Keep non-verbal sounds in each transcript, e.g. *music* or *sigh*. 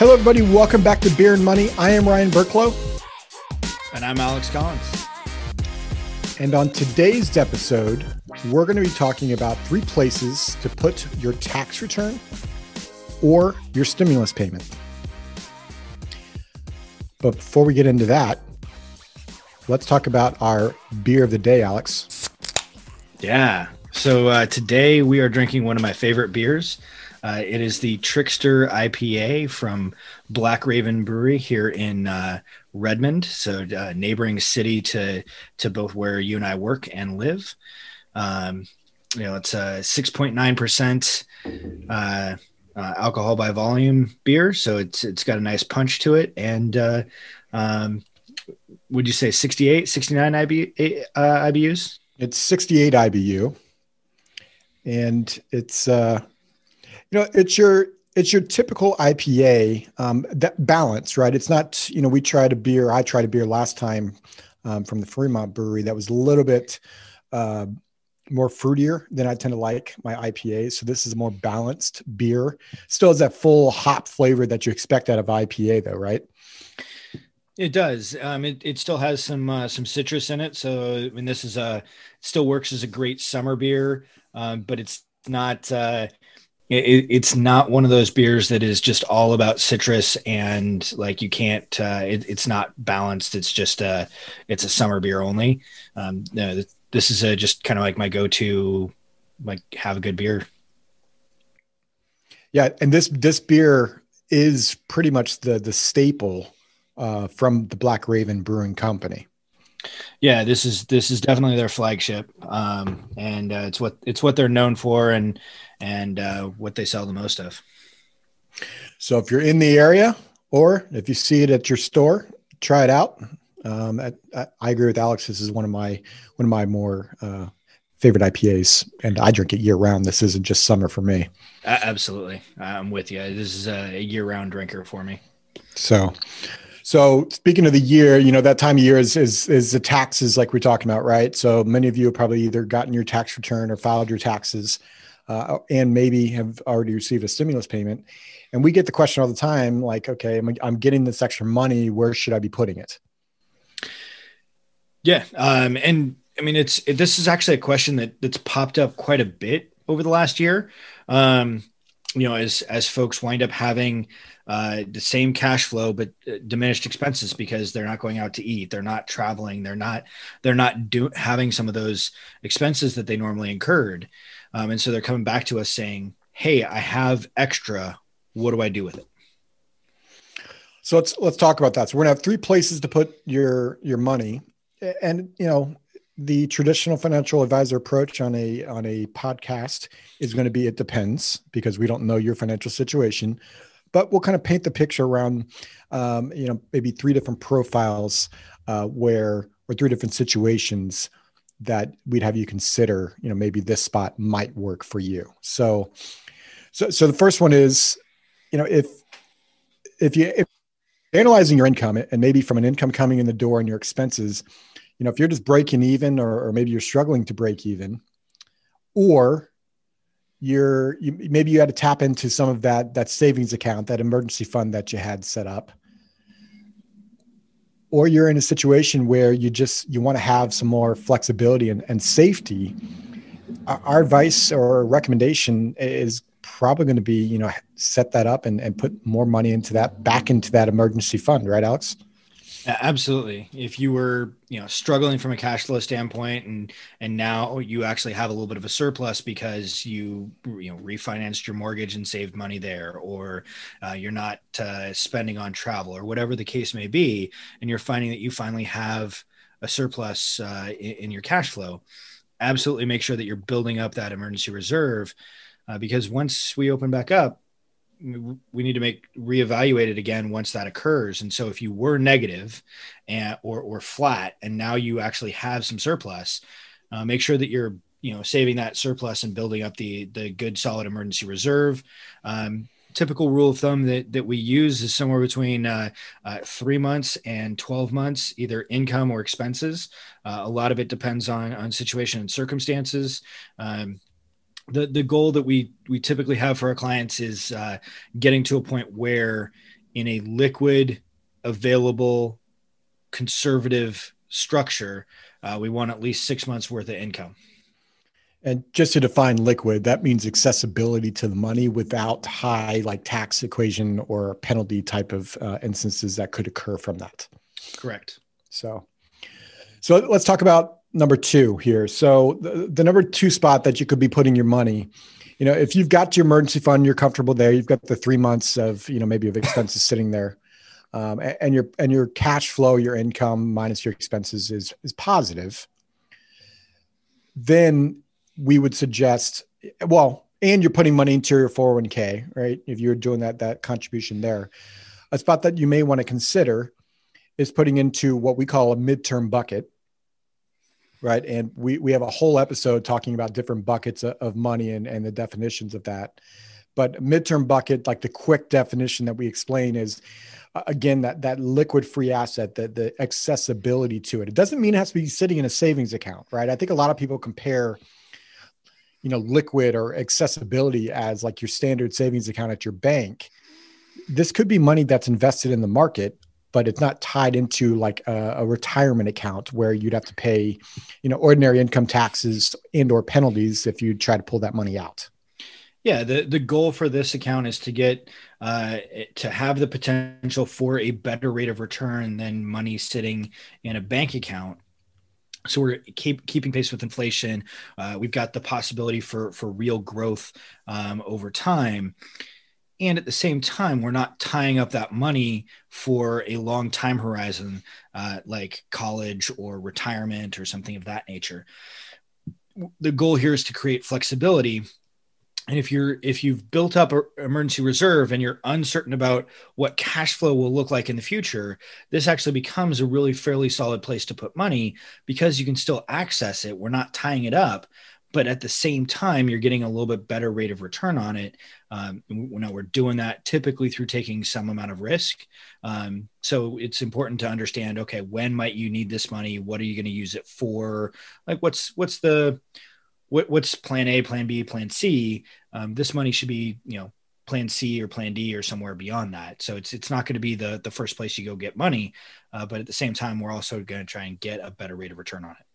Hello, everybody. Welcome back to Beer and Money. I am Ryan Burklow. And I'm Alex Collins. And on today's episode, we're going to be talking about three places to put your tax return or your stimulus payment. But before we get into that, let's talk about our beer of the day, Alex. Yeah. So uh, today we are drinking one of my favorite beers. Uh, it is the Trickster IPA from Black Raven Brewery here in uh, Redmond, so uh, neighboring city to to both where you and I work and live. Um, you know, it's a point nine percent uh, uh, alcohol by volume beer, so it's it's got a nice punch to it. And uh, um, would you say 68, 69 IB, IBUs? It's 68 IBU, and it's you know, it's your it's your typical IPA um, that balance, right? It's not, you know, we tried a beer. I tried a beer last time um, from the Fremont Brewery that was a little bit uh, more fruitier than I tend to like my IPAs. So this is a more balanced beer. Still has that full hop flavor that you expect out of IPA, though, right? It does. Um, it, it still has some uh, some citrus in it. So I mean, this is a still works as a great summer beer, um, but it's not. Uh, it, it's not one of those beers that is just all about citrus and like you can't uh, it, it's not balanced. It's just a it's a summer beer only. Um, no, this is a, just kind of like my go-to like have a good beer. Yeah and this this beer is pretty much the the staple uh, from the black raven brewing company. Yeah this is this is definitely their flagship. Um, and uh, it's what it's what they're known for. And and uh, what they sell the most of. So if you're in the area or if you see it at your store, try it out. Um, I, I, agree with Alex. This is one of my one of my more uh, favorite IPAs, and I drink it year round. This isn't just summer for me. Uh, absolutely, I'm with you. This is a year round drinker for me. So, so speaking of the year, you know that time of year is is is the taxes like we're talking about, right? So many of you have probably either gotten your tax return or filed your taxes uh, and maybe have already received a stimulus payment. And we get the question all the time, like, okay, I'm, I'm getting this extra money. Where should I be putting it? Yeah, um, and I mean, it's it, this is actually a question that that's popped up quite a bit over the last year. Um, you know, as as folks wind up having uh, the same cash flow but uh, diminished expenses because they're not going out to eat, they're not traveling, they're not they're not do, having some of those expenses that they normally incurred. Um, and so they're coming back to us saying, Hey, I have extra. What do I do with it? So let's let's talk about that. So we're gonna have three places to put your your money, and you know the traditional financial advisor approach on a on a podcast is going to be it depends because we don't know your financial situation, but we'll kind of paint the picture around um, you know maybe three different profiles uh, where or three different situations that we'd have you consider you know maybe this spot might work for you. So so so the first one is you know if if you if analyzing your income and maybe from an income coming in the door and your expenses you know if you're just breaking even or, or maybe you're struggling to break even or you're you, maybe you had to tap into some of that that savings account that emergency fund that you had set up or you're in a situation where you just you want to have some more flexibility and, and safety our advice or recommendation is probably going to be you know set that up and, and put more money into that back into that emergency fund right alex Absolutely. If you were, you know, struggling from a cash flow standpoint and and now you actually have a little bit of a surplus because you you know refinanced your mortgage and saved money there or uh, you're not uh, spending on travel or whatever the case may be and you're finding that you finally have a surplus uh, in, in, your cash flow, absolutely make sure that you're building up that emergency reserve uh, because once we open back up, we need to make reevaluate it again once that occurs. And so if you were negative and or or flat, and now you actually have some surplus, uh, make sure that you're you know saving that surplus and building up the the good solid emergency reserve. Um, typical rule of thumb that, that we use is somewhere between uh, uh, three months and 12 months, either income or expenses. Uh, a lot of it depends on, on situation and circumstances. Um, the the goal that we we typically have for our clients is uh, getting to a point where in a liquid, available, conservative structure, uh, we want at least six months worth of income. And just to define liquid, that means accessibility to the money without high like tax equation or penalty type of uh, instances that could occur from that. Correct. So, so let's talk about number two here. So the, the number two spot that you could be putting your money, you know, if you've got your emergency fund, you're comfortable there. You've got the three months of you know maybe of expenses sitting there, um, and, and your and your cash flow, your income minus your expenses is is positive. Then we would suggest, well, and you're putting money into your 401k, right? If you're doing that that contribution there, a spot that you may want to consider is putting into what we call a midterm bucket, right? And we we have a whole episode talking about different buckets of money and and the definitions of that. But midterm bucket, like the quick definition that we explain, is uh, again that that liquid free asset, that the accessibility to it. It doesn't mean it has to be sitting in a savings account, right? I think a lot of people compare you know liquid or accessibility as like your standard savings account at your bank this could be money that's invested in the market but it's not tied into like a, a, retirement account where you'd have to pay you know ordinary income taxes and or penalties if you try to pull that money out. Yeah the, the goal for this account is to get uh, to have the potential for a better rate of return than money sitting in a bank account. So we're keep keeping pace with inflation. Uh, we've got the possibility for for real growth um, over time, and at the same time, we're not tying up that money for a long time horizon, uh, like college or retirement or something of that nature. The goal here is to create flexibility. And if you're if you've built up an emergency reserve and you're uncertain about what cash flow will look like in the future this actually becomes a really fairly solid place to put money because you can still access it. We're not tying it up but at the same time you're getting a little bit better rate of return on it um, know we're doing that typically through taking some amount of risk um, so it's important to understand okay when might you need this money what are you going to use it for like what's what's the what, what's plan A, plan B, plan C? Um, this money should be, you know, plan C or plan D or somewhere beyond that. So it's it's not going to be the the first place you go get money, uh, but at the same time, we're also going to try and get a better rate of return on it.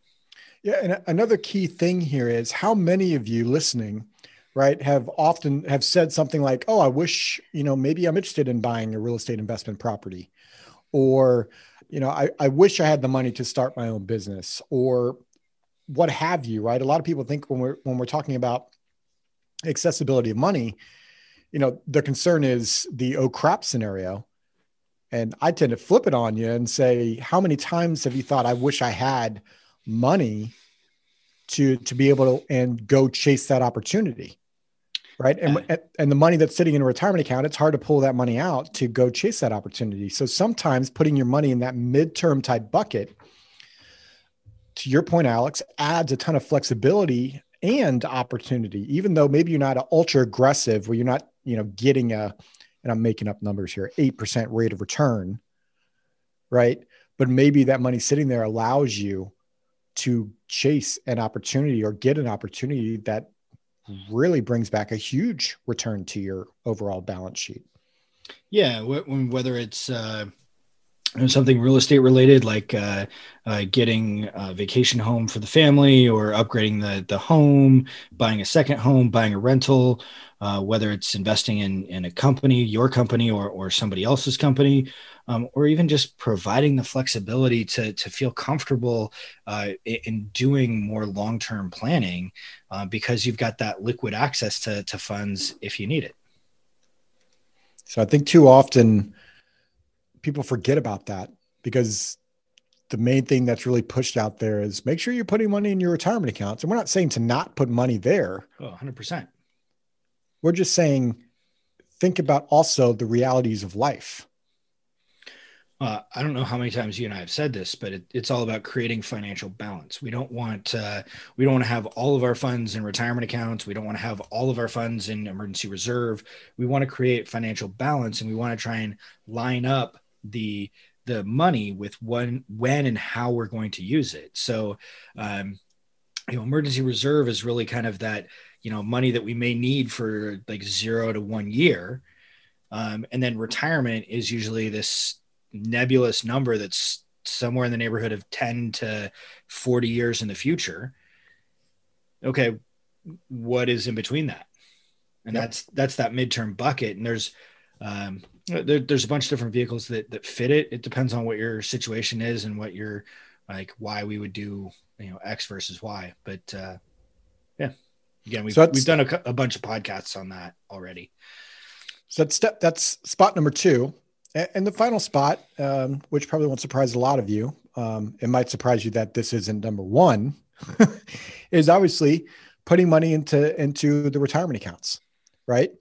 Yeah, and another key thing here is how many of you listening, right, have often have said something like, "Oh, I wish you know maybe I'm interested in buying a real estate investment property," or you know, I, I wish I had the money to start my own business, or what have you, right? A lot of people think when we're when we're talking about accessibility of money, you know, the concern is the oh crap scenario. And I tend to flip it on you and say, how many times have you thought I wish I had money to to be able to and go chase that opportunity? Right. And, yeah. and the money that's sitting in a retirement account, it's hard to pull that money out to go chase that opportunity. So sometimes putting your money in that midterm type bucket to your point, Alex, adds a ton of flexibility and opportunity, even though maybe you're not ultra aggressive where you're not, you know, getting a, and I'm making up numbers here, 8% rate of return, right? But maybe that money sitting there allows you to chase an opportunity or get an opportunity that really brings back a huge return to your overall balance sheet. Yeah, whether it's uh, something real estate related like uh, uh, getting a vacation home for the family or upgrading the, the home buying a second home buying a rental uh, whether it's investing in, in a company your company or, or somebody else's company um, or even just providing the flexibility to, to feel comfortable uh, in doing more long-term planning uh, because you've got that liquid access to, to funds if you need it. So i think too often people forget about that because the main thing that's really pushed out there is make sure you're putting money in your retirement accounts. And we're not saying to not put money there. Oh, 100%. We're just saying think about also the realities of life. Uh, I don't know how many times you and I have said this, but it, it's all about creating financial balance. We don't want uh, we don't want to have all of our funds in retirement accounts. We don't want to have all of our funds in emergency reserve. We want to create financial balance, and we want to try and line up the the money with when when and how we're going to use it so um you know emergency reserve is really kind of that you know money that we may need for like zero to one year Um, and then retirement is usually this nebulous number that's somewhere in the neighborhood of 10 to 40 years in the future. Okay, what is in between that? And yep. that's that's that midterm bucket. And there's um, there, there's a bunch of different vehicles that that fit it. It depends on what your situation is and what your like why we would do you know X versus Y. But uh, yeah, again, we've so we've done a, a bunch of podcasts on that already. So that's step that's spot number two, and the final spot, um, which probably won't surprise a lot of you. Um, it might surprise you that this isn't number one. *laughs* is obviously putting money into into the retirement accounts, right?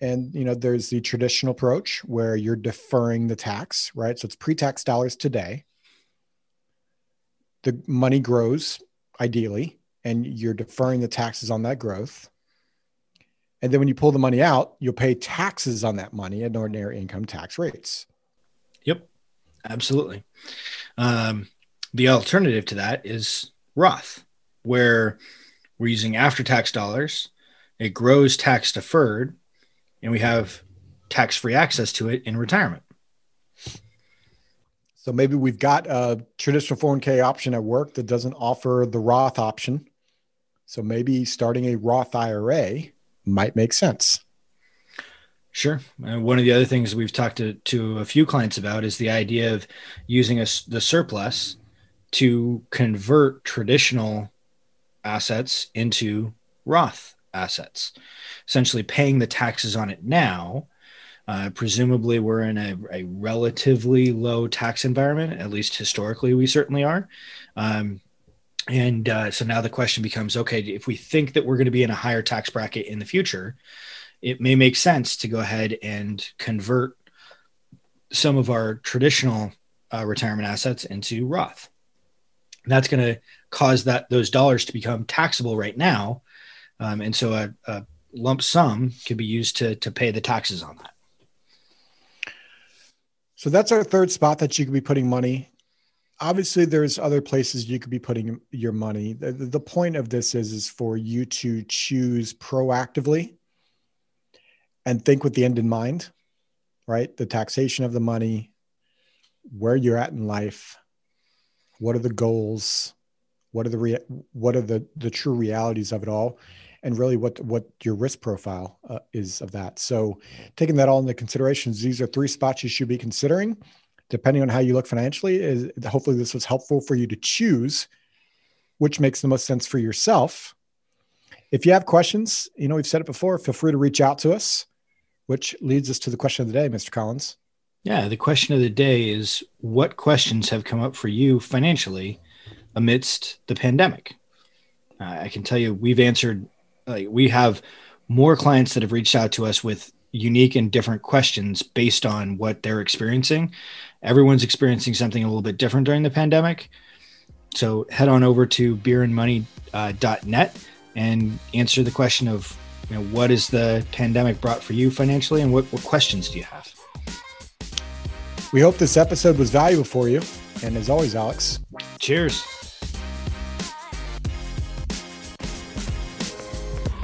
And you know, there's the traditional approach where you're deferring the tax, right? So it's pre-tax dollars today. The money grows ideally, and you're deferring the taxes on that growth. And then when you pull the money out, you'll pay taxes on that money at ordinary income tax rates. Yep, absolutely. Um, the alternative to that is Roth, where we're using after tax dollars, it grows tax deferred, and we have tax free access to it in retirement. So maybe we've got a traditional 401k option at work that doesn't offer the Roth option. So maybe starting a Roth IRA might make sense. Sure. Uh, one of the other things we've talked to, to a few clients about is the idea of using a, the surplus to convert traditional assets into Roth assets, essentially paying the taxes on it now. Uh, presumably, we're in a, a, relatively low tax environment, at least historically, we certainly are. Um, and uh, so now the question becomes okay, if we think that we're going to be in a higher tax bracket in the future, it may make sense to go ahead and convert some of our traditional uh, retirement assets into Roth. And that's going to cause that those dollars to become taxable right now, um, and so a, a, lump sum could be used to to pay the taxes on that. So that's our third spot that you could be putting money. Obviously there's other places you could be putting your money. The, the point of this is is for you to choose proactively and think with the end in mind right? The taxation of the money where you're at in life what are the goals what are the rea- what are the the true realities of it all? And really what what your risk profile uh, is of that. So taking that all into considerations these are three spots you should be considering. Depending on how you look financially is hopefully this was helpful for you to choose which makes the most sense for yourself. If you have questions you know we've said it before feel free to reach out to us which leads us to the question of the day mr collins. Yeah the question of the day is what questions have come up for you financially amidst the pandemic uh, i can tell you we've answered like we have more clients that have reached out to us with unique and different questions based on what they're experiencing everyone's experiencing something a little bit different during the pandemic. So head on over to beerandmoney.net uh, and answer the question of you know, what has the pandemic brought for you financially and what, what questions do you have? We hope this episode was valuable for you. And as always, Alex, cheers.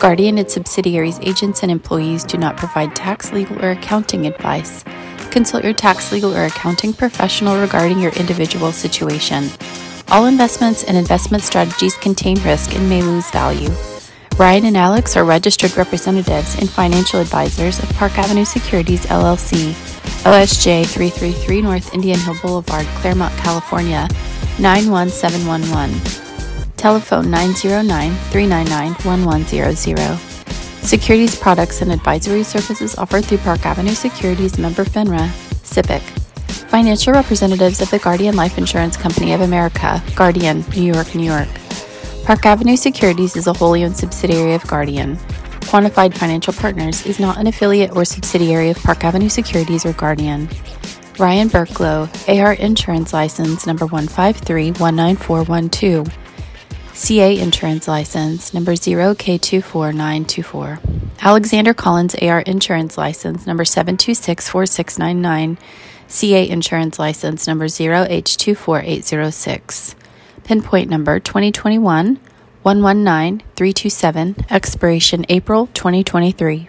Guardian, and subsidiaries, agents, and employees do not provide tax, legal, or accounting advice. Consult your tax, legal, or accounting professional regarding your individual situation. All investments and investment strategies contain risk and may lose value. Ryan and Alex are registered representatives and financial advisors of Park Avenue Securities LLC, OSJ 333 North Indian Hill Boulevard, Claremont, California 91711. Telephone 909 399 1100. Securities products and advisory services offered through Park Avenue Securities member FINRA, SIPC. Financial representatives of the Guardian Life Insurance Company of America, Guardian, New York, New York. Park Avenue Securities is a wholly owned subsidiary of Guardian. Quantified Financial Partners is not an affiliate or subsidiary of Park Avenue Securities or Guardian. Ryan Burklow, AR Insurance License number 153-19412. CA Insurance License number 0K24924. Alexander Collins AR Insurance License number 7264699. CA Insurance License number 0H24806. Pinpoint number 2021 119327, expiration April 2023.